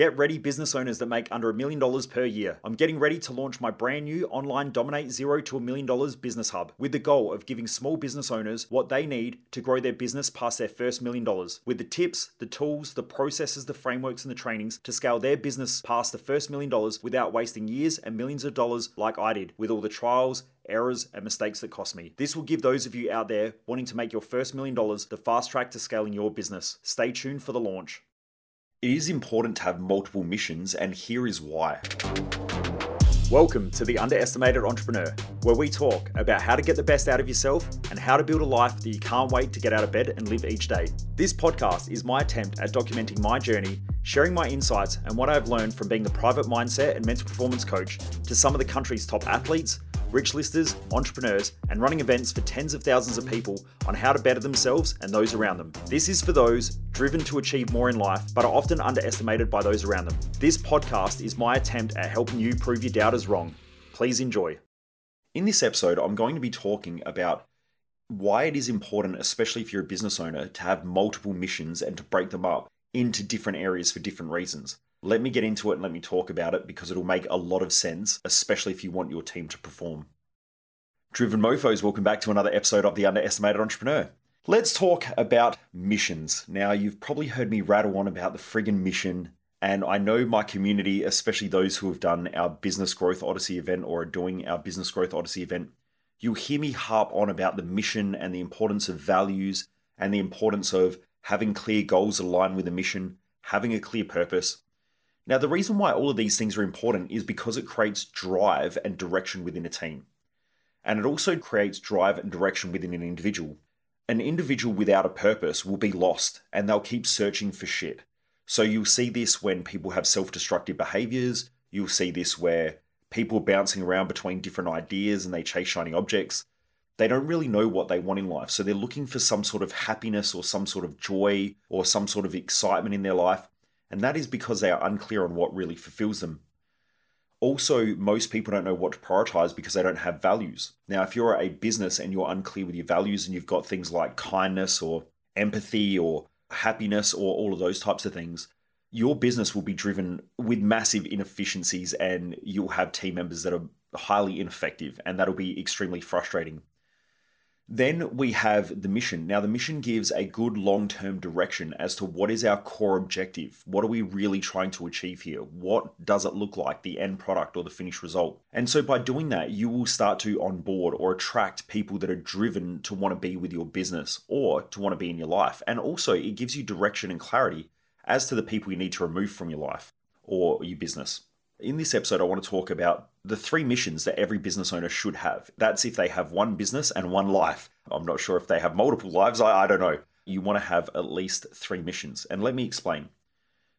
Get ready, business owners that make under a million dollars per year. I'm getting ready to launch my brand new online Dominate Zero to a Million Dollars Business Hub with the goal of giving small business owners what they need to grow their business past their first million dollars. With the tips, the tools, the processes, the frameworks, and the trainings to scale their business past the first million dollars without wasting years and millions of dollars like I did with all the trials, errors, and mistakes that cost me. This will give those of you out there wanting to make your first million dollars the fast track to scaling your business. Stay tuned for the launch. It is important to have multiple missions, and here is why. Welcome to the Underestimated Entrepreneur, where we talk about how to get the best out of yourself and how to build a life that you can't wait to get out of bed and live each day. This podcast is my attempt at documenting my journey, sharing my insights and what I've learned from being the private mindset and mental performance coach to some of the country's top athletes rich listers, entrepreneurs, and running events for tens of thousands of people on how to better themselves and those around them. This is for those driven to achieve more in life, but are often underestimated by those around them. This podcast is my attempt at helping you prove your doubters wrong. Please enjoy. In this episode, I'm going to be talking about why it is important, especially if you're a business owner, to have multiple missions and to break them up into different areas for different reasons. Let me get into it and let me talk about it because it'll make a lot of sense, especially if you want your team to perform. Driven Mofos, welcome back to another episode of The Underestimated Entrepreneur. Let's talk about missions. Now, you've probably heard me rattle on about the friggin' mission, and I know my community, especially those who have done our Business Growth Odyssey event or are doing our Business Growth Odyssey event, you'll hear me harp on about the mission and the importance of values and the importance of having clear goals aligned with a mission, having a clear purpose, now, the reason why all of these things are important is because it creates drive and direction within a team. And it also creates drive and direction within an individual. An individual without a purpose will be lost and they'll keep searching for shit. So you'll see this when people have self destructive behaviors. You'll see this where people are bouncing around between different ideas and they chase shiny objects. They don't really know what they want in life. So they're looking for some sort of happiness or some sort of joy or some sort of excitement in their life and that is because they are unclear on what really fulfills them. Also, most people don't know what to prioritize because they don't have values. Now, if you're a business and you're unclear with your values and you've got things like kindness or empathy or happiness or all of those types of things, your business will be driven with massive inefficiencies and you'll have team members that are highly ineffective and that'll be extremely frustrating. Then we have the mission. Now, the mission gives a good long term direction as to what is our core objective. What are we really trying to achieve here? What does it look like, the end product or the finished result? And so, by doing that, you will start to onboard or attract people that are driven to want to be with your business or to want to be in your life. And also, it gives you direction and clarity as to the people you need to remove from your life or your business. In this episode, I want to talk about the three missions that every business owner should have. That's if they have one business and one life. I'm not sure if they have multiple lives, I, I don't know. You want to have at least three missions. And let me explain.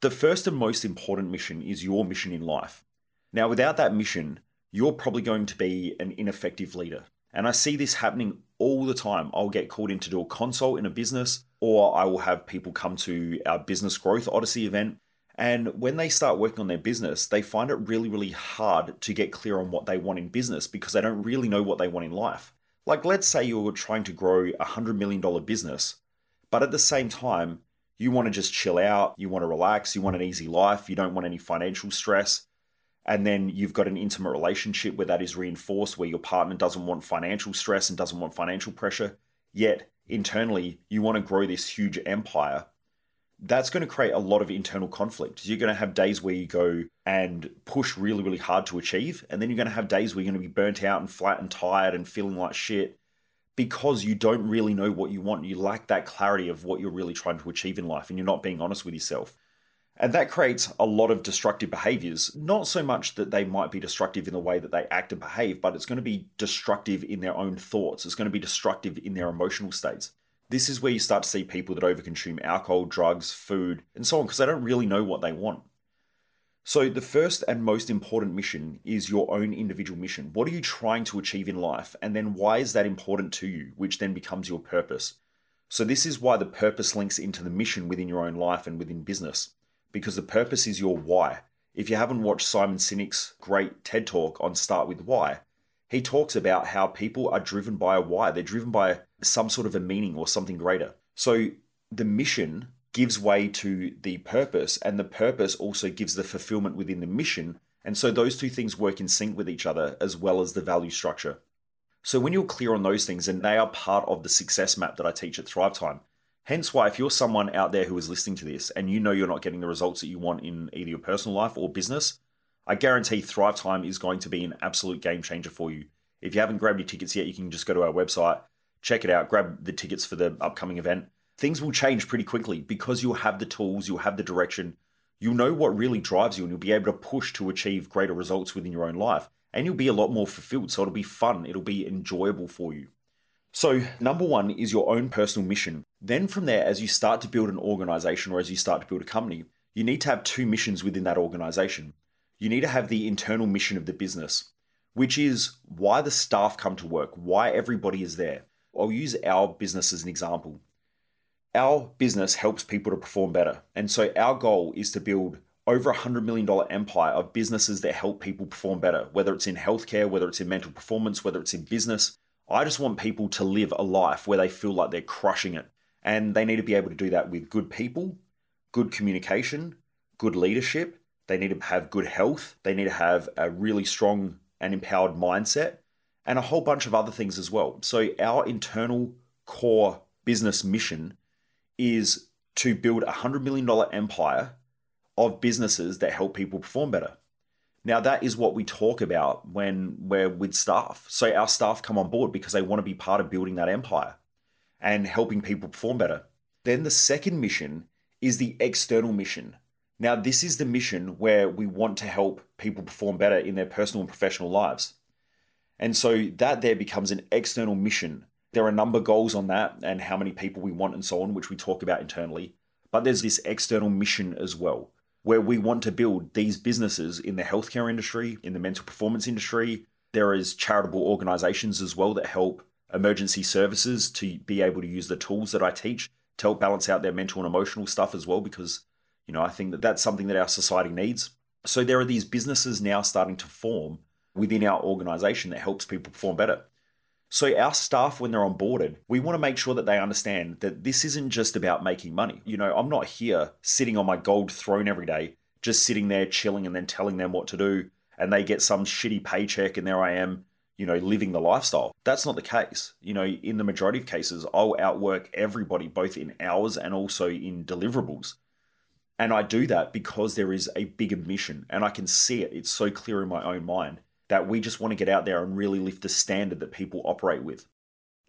The first and most important mission is your mission in life. Now, without that mission, you're probably going to be an ineffective leader. And I see this happening all the time. I'll get called in to do a consult in a business, or I will have people come to our Business Growth Odyssey event and when they start working on their business, they find it really, really hard to get clear on what they want in business because they don't really know what they want in life. Like, let's say you're trying to grow a $100 million business, but at the same time, you want to just chill out, you want to relax, you want an easy life, you don't want any financial stress. And then you've got an intimate relationship where that is reinforced, where your partner doesn't want financial stress and doesn't want financial pressure. Yet, internally, you want to grow this huge empire that's going to create a lot of internal conflict. You're going to have days where you go and push really, really hard to achieve, and then you're going to have days where you're going to be burnt out and flat and tired and feeling like shit because you don't really know what you want. You lack that clarity of what you're really trying to achieve in life, and you're not being honest with yourself. And that creates a lot of destructive behaviors. Not so much that they might be destructive in the way that they act and behave, but it's going to be destructive in their own thoughts. It's going to be destructive in their emotional states. This is where you start to see people that overconsume alcohol, drugs, food, and so on because they don't really know what they want. So, the first and most important mission is your own individual mission. What are you trying to achieve in life? And then why is that important to you, which then becomes your purpose? So, this is why the purpose links into the mission within your own life and within business, because the purpose is your why. If you haven't watched Simon Sinek's great TED talk on Start With Why, he talks about how people are driven by a why. They're driven by some sort of a meaning or something greater. So the mission gives way to the purpose, and the purpose also gives the fulfillment within the mission. And so those two things work in sync with each other as well as the value structure. So when you're clear on those things, and they are part of the success map that I teach at Thrive Time, hence why if you're someone out there who is listening to this and you know you're not getting the results that you want in either your personal life or business, I guarantee Thrive Time is going to be an absolute game changer for you. If you haven't grabbed your tickets yet, you can just go to our website, check it out, grab the tickets for the upcoming event. Things will change pretty quickly because you'll have the tools, you'll have the direction, you'll know what really drives you, and you'll be able to push to achieve greater results within your own life. And you'll be a lot more fulfilled. So it'll be fun, it'll be enjoyable for you. So, number one is your own personal mission. Then, from there, as you start to build an organization or as you start to build a company, you need to have two missions within that organization. You need to have the internal mission of the business, which is why the staff come to work, why everybody is there. I'll use our business as an example. Our business helps people to perform better. And so our goal is to build over a $100 million empire of businesses that help people perform better, whether it's in healthcare, whether it's in mental performance, whether it's in business. I just want people to live a life where they feel like they're crushing it. And they need to be able to do that with good people, good communication, good leadership. They need to have good health. They need to have a really strong and empowered mindset and a whole bunch of other things as well. So, our internal core business mission is to build a $100 million empire of businesses that help people perform better. Now, that is what we talk about when we're with staff. So, our staff come on board because they want to be part of building that empire and helping people perform better. Then, the second mission is the external mission. Now, this is the mission where we want to help people perform better in their personal and professional lives. And so, that there becomes an external mission. There are a number of goals on that and how many people we want and so on, which we talk about internally. But there's this external mission as well where we want to build these businesses in the healthcare industry, in the mental performance industry. There is charitable organizations as well that help emergency services to be able to use the tools that I teach to help balance out their mental and emotional stuff as well because you know I think that that's something that our society needs. So there are these businesses now starting to form within our organization that helps people perform better. So, our staff, when they're onboarded, we want to make sure that they understand that this isn't just about making money. You know, I'm not here sitting on my gold throne every day, just sitting there chilling and then telling them what to do, and they get some shitty paycheck, and there I am, you know, living the lifestyle. That's not the case. You know, in the majority of cases, I'll outwork everybody, both in hours and also in deliverables. And I do that because there is a bigger mission, and I can see it. It's so clear in my own mind that we just want to get out there and really lift the standard that people operate with.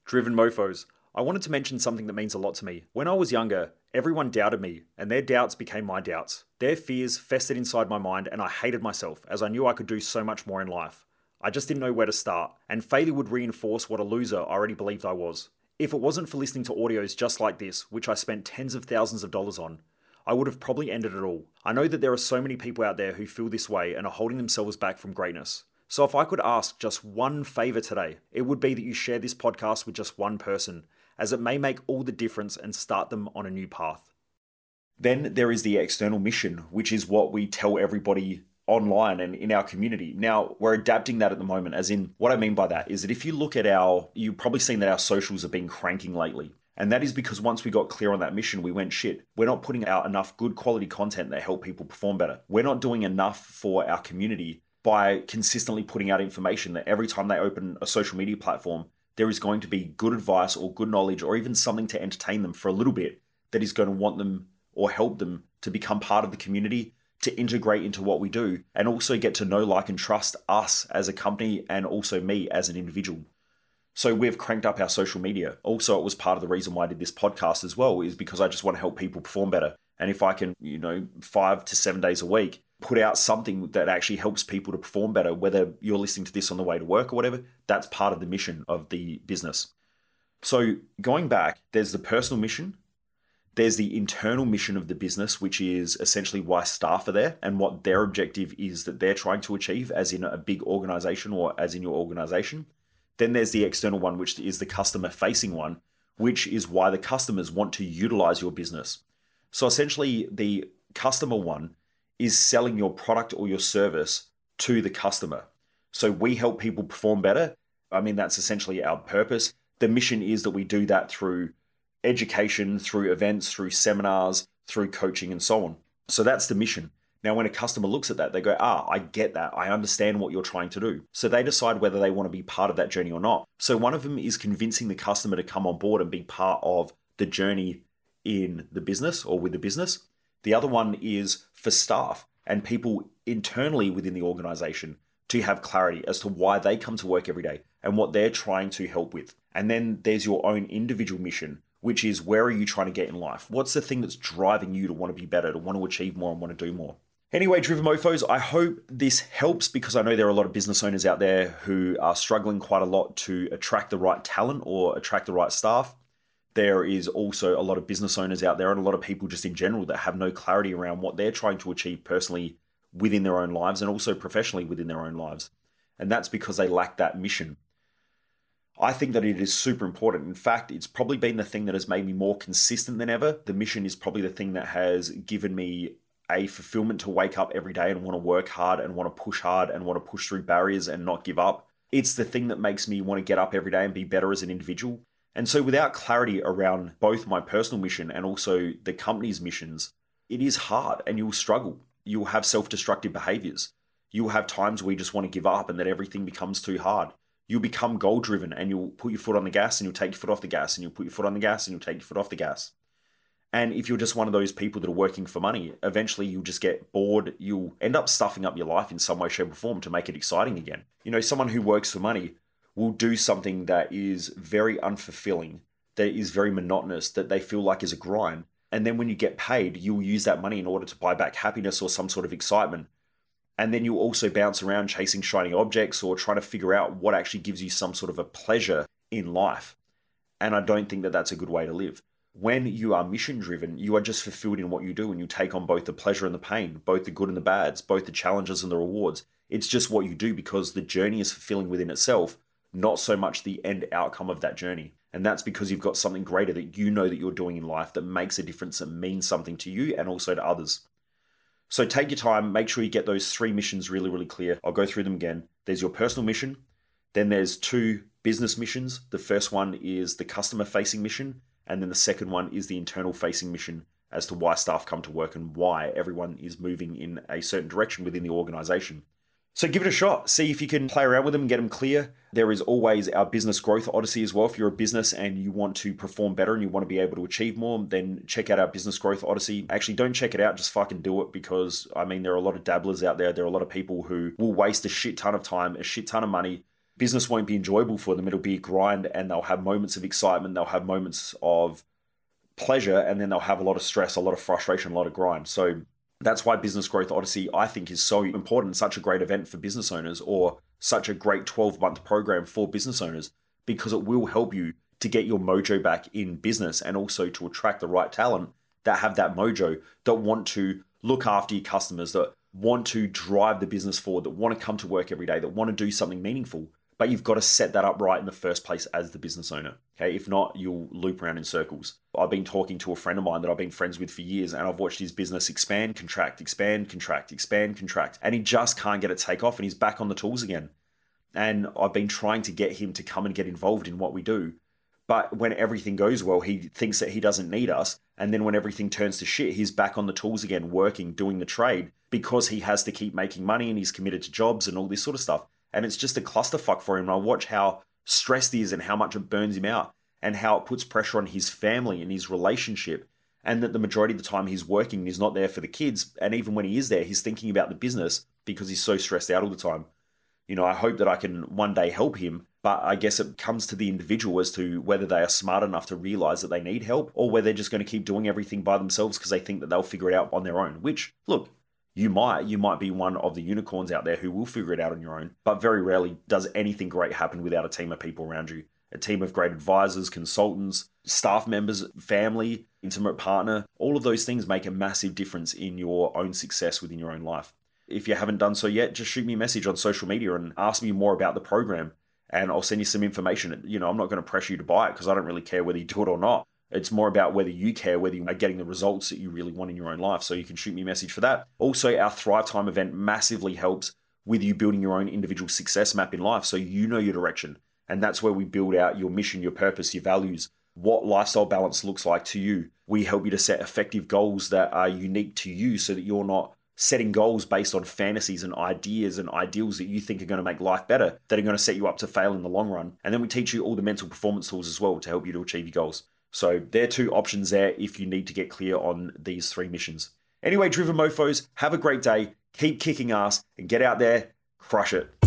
Driven mofos. I wanted to mention something that means a lot to me. When I was younger, everyone doubted me, and their doubts became my doubts. Their fears festered inside my mind, and I hated myself as I knew I could do so much more in life. I just didn't know where to start, and failure would reinforce what a loser I already believed I was. If it wasn't for listening to audios just like this, which I spent tens of thousands of dollars on, I would have probably ended it all. I know that there are so many people out there who feel this way and are holding themselves back from greatness. So, if I could ask just one favor today, it would be that you share this podcast with just one person, as it may make all the difference and start them on a new path. Then there is the external mission, which is what we tell everybody online and in our community. Now, we're adapting that at the moment, as in, what I mean by that is that if you look at our, you've probably seen that our socials have been cranking lately. And that is because once we got clear on that mission, we went shit. We're not putting out enough good quality content that help people perform better. We're not doing enough for our community by consistently putting out information that every time they open a social media platform, there is going to be good advice or good knowledge or even something to entertain them for a little bit that is going to want them or help them to become part of the community, to integrate into what we do, and also get to know, like, and trust us as a company and also me as an individual. So we've cranked up our social media. Also, it was part of the reason why I did this podcast as well, is because I just want to help people perform better. And if I can, you know, five to seven days a week, put out something that actually helps people to perform better, whether you're listening to this on the way to work or whatever, that's part of the mission of the business. So, going back, there's the personal mission, there's the internal mission of the business, which is essentially why staff are there and what their objective is that they're trying to achieve, as in a big organization or as in your organization. Then there's the external one, which is the customer facing one, which is why the customers want to utilize your business. So, essentially, the customer one is selling your product or your service to the customer. So we help people perform better. I mean, that's essentially our purpose. The mission is that we do that through education, through events, through seminars, through coaching and so on. So that's the mission. Now, when a customer looks at that, they go, ah, I get that. I understand what you're trying to do. So they decide whether they want to be part of that journey or not. So one of them is convincing the customer to come on board and be part of the journey in the business or with the business. The other one is for staff and people internally within the organization to have clarity as to why they come to work every day and what they're trying to help with. And then there's your own individual mission, which is where are you trying to get in life? What's the thing that's driving you to want to be better, to want to achieve more, and want to do more? Anyway, Driven Mofos, I hope this helps because I know there are a lot of business owners out there who are struggling quite a lot to attract the right talent or attract the right staff. There is also a lot of business owners out there and a lot of people just in general that have no clarity around what they're trying to achieve personally within their own lives and also professionally within their own lives. And that's because they lack that mission. I think that it is super important. In fact, it's probably been the thing that has made me more consistent than ever. The mission is probably the thing that has given me a fulfillment to wake up every day and want to work hard and want to push hard and want to push through barriers and not give up. It's the thing that makes me want to get up every day and be better as an individual. And so, without clarity around both my personal mission and also the company's missions, it is hard and you'll struggle. You'll have self destructive behaviors. You'll have times where you just want to give up and that everything becomes too hard. You'll become goal driven and you'll put your foot on the gas and you'll take your foot off the gas and you'll put your foot on the gas and you'll take your foot off the gas. And if you're just one of those people that are working for money, eventually you'll just get bored. You'll end up stuffing up your life in some way, shape, or form to make it exciting again. You know, someone who works for money will do something that is very unfulfilling, that is very monotonous, that they feel like is a grind. And then when you get paid, you'll use that money in order to buy back happiness or some sort of excitement. And then you'll also bounce around chasing shiny objects or trying to figure out what actually gives you some sort of a pleasure in life. And I don't think that that's a good way to live when you are mission driven, you are just fulfilled in what you do and you take on both the pleasure and the pain, both the good and the bads, both the challenges and the rewards. It's just what you do because the journey is fulfilling within itself, not so much the end outcome of that journey. And that's because you've got something greater that you know that you're doing in life that makes a difference and means something to you and also to others. So take your time, make sure you get those three missions really, really clear. I'll go through them again. There's your personal mission, then there's two business missions. The first one is the customer facing mission, and then the second one is the internal facing mission as to why staff come to work and why everyone is moving in a certain direction within the organization. So give it a shot. See if you can play around with them get them clear. There is always our business growth odyssey as well. If you're a business and you want to perform better and you want to be able to achieve more, then check out our business growth odyssey. Actually, don't check it out, just fucking do it because I mean, there are a lot of dabblers out there. There are a lot of people who will waste a shit ton of time, a shit ton of money business won't be enjoyable for them. It'll be a grind and they'll have moments of excitement, they'll have moments of pleasure, and then they'll have a lot of stress, a lot of frustration, a lot of grind. So that's why Business Growth Odyssey, I think, is so important, such a great event for business owners, or such a great 12 month program for business owners, because it will help you to get your mojo back in business and also to attract the right talent that have that mojo, that want to look after your customers, that want to drive the business forward, that want to come to work every day, that want to do something meaningful but you've got to set that up right in the first place as the business owner. Okay, if not, you'll loop around in circles. I've been talking to a friend of mine that I've been friends with for years, and I've watched his business expand, contract, expand, contract, expand, contract, and he just can't get it take off, and he's back on the tools again. And I've been trying to get him to come and get involved in what we do. But when everything goes well, he thinks that he doesn't need us. And then when everything turns to shit, he's back on the tools again, working, doing the trade because he has to keep making money and he's committed to jobs and all this sort of stuff and it's just a clusterfuck for him. And I watch how stressed he is and how much it burns him out and how it puts pressure on his family and his relationship. And that the majority of the time he's working and he's not there for the kids. And even when he is there, he's thinking about the business because he's so stressed out all the time. You know, I hope that I can one day help him, but I guess it comes to the individual as to whether they are smart enough to realize that they need help or whether they're just going to keep doing everything by themselves because they think that they'll figure it out on their own. Which, look, you might you might be one of the unicorns out there who will figure it out on your own but very rarely does anything great happen without a team of people around you a team of great advisors consultants staff members family intimate partner all of those things make a massive difference in your own success within your own life if you haven't done so yet just shoot me a message on social media and ask me more about the program and I'll send you some information. You know, I'm not going to pressure you to buy it because I don't really care whether you do it or not. It's more about whether you care, whether you are getting the results that you really want in your own life. So you can shoot me a message for that. Also, our Thrive Time event massively helps with you building your own individual success map in life so you know your direction. And that's where we build out your mission, your purpose, your values, what lifestyle balance looks like to you. We help you to set effective goals that are unique to you so that you're not setting goals based on fantasies and ideas and ideals that you think are going to make life better, that are going to set you up to fail in the long run. And then we teach you all the mental performance tools as well to help you to achieve your goals. So there are two options there if you need to get clear on these three missions. Anyway, Driven Mofos, have a great day, keep kicking ass, and get out there, crush it.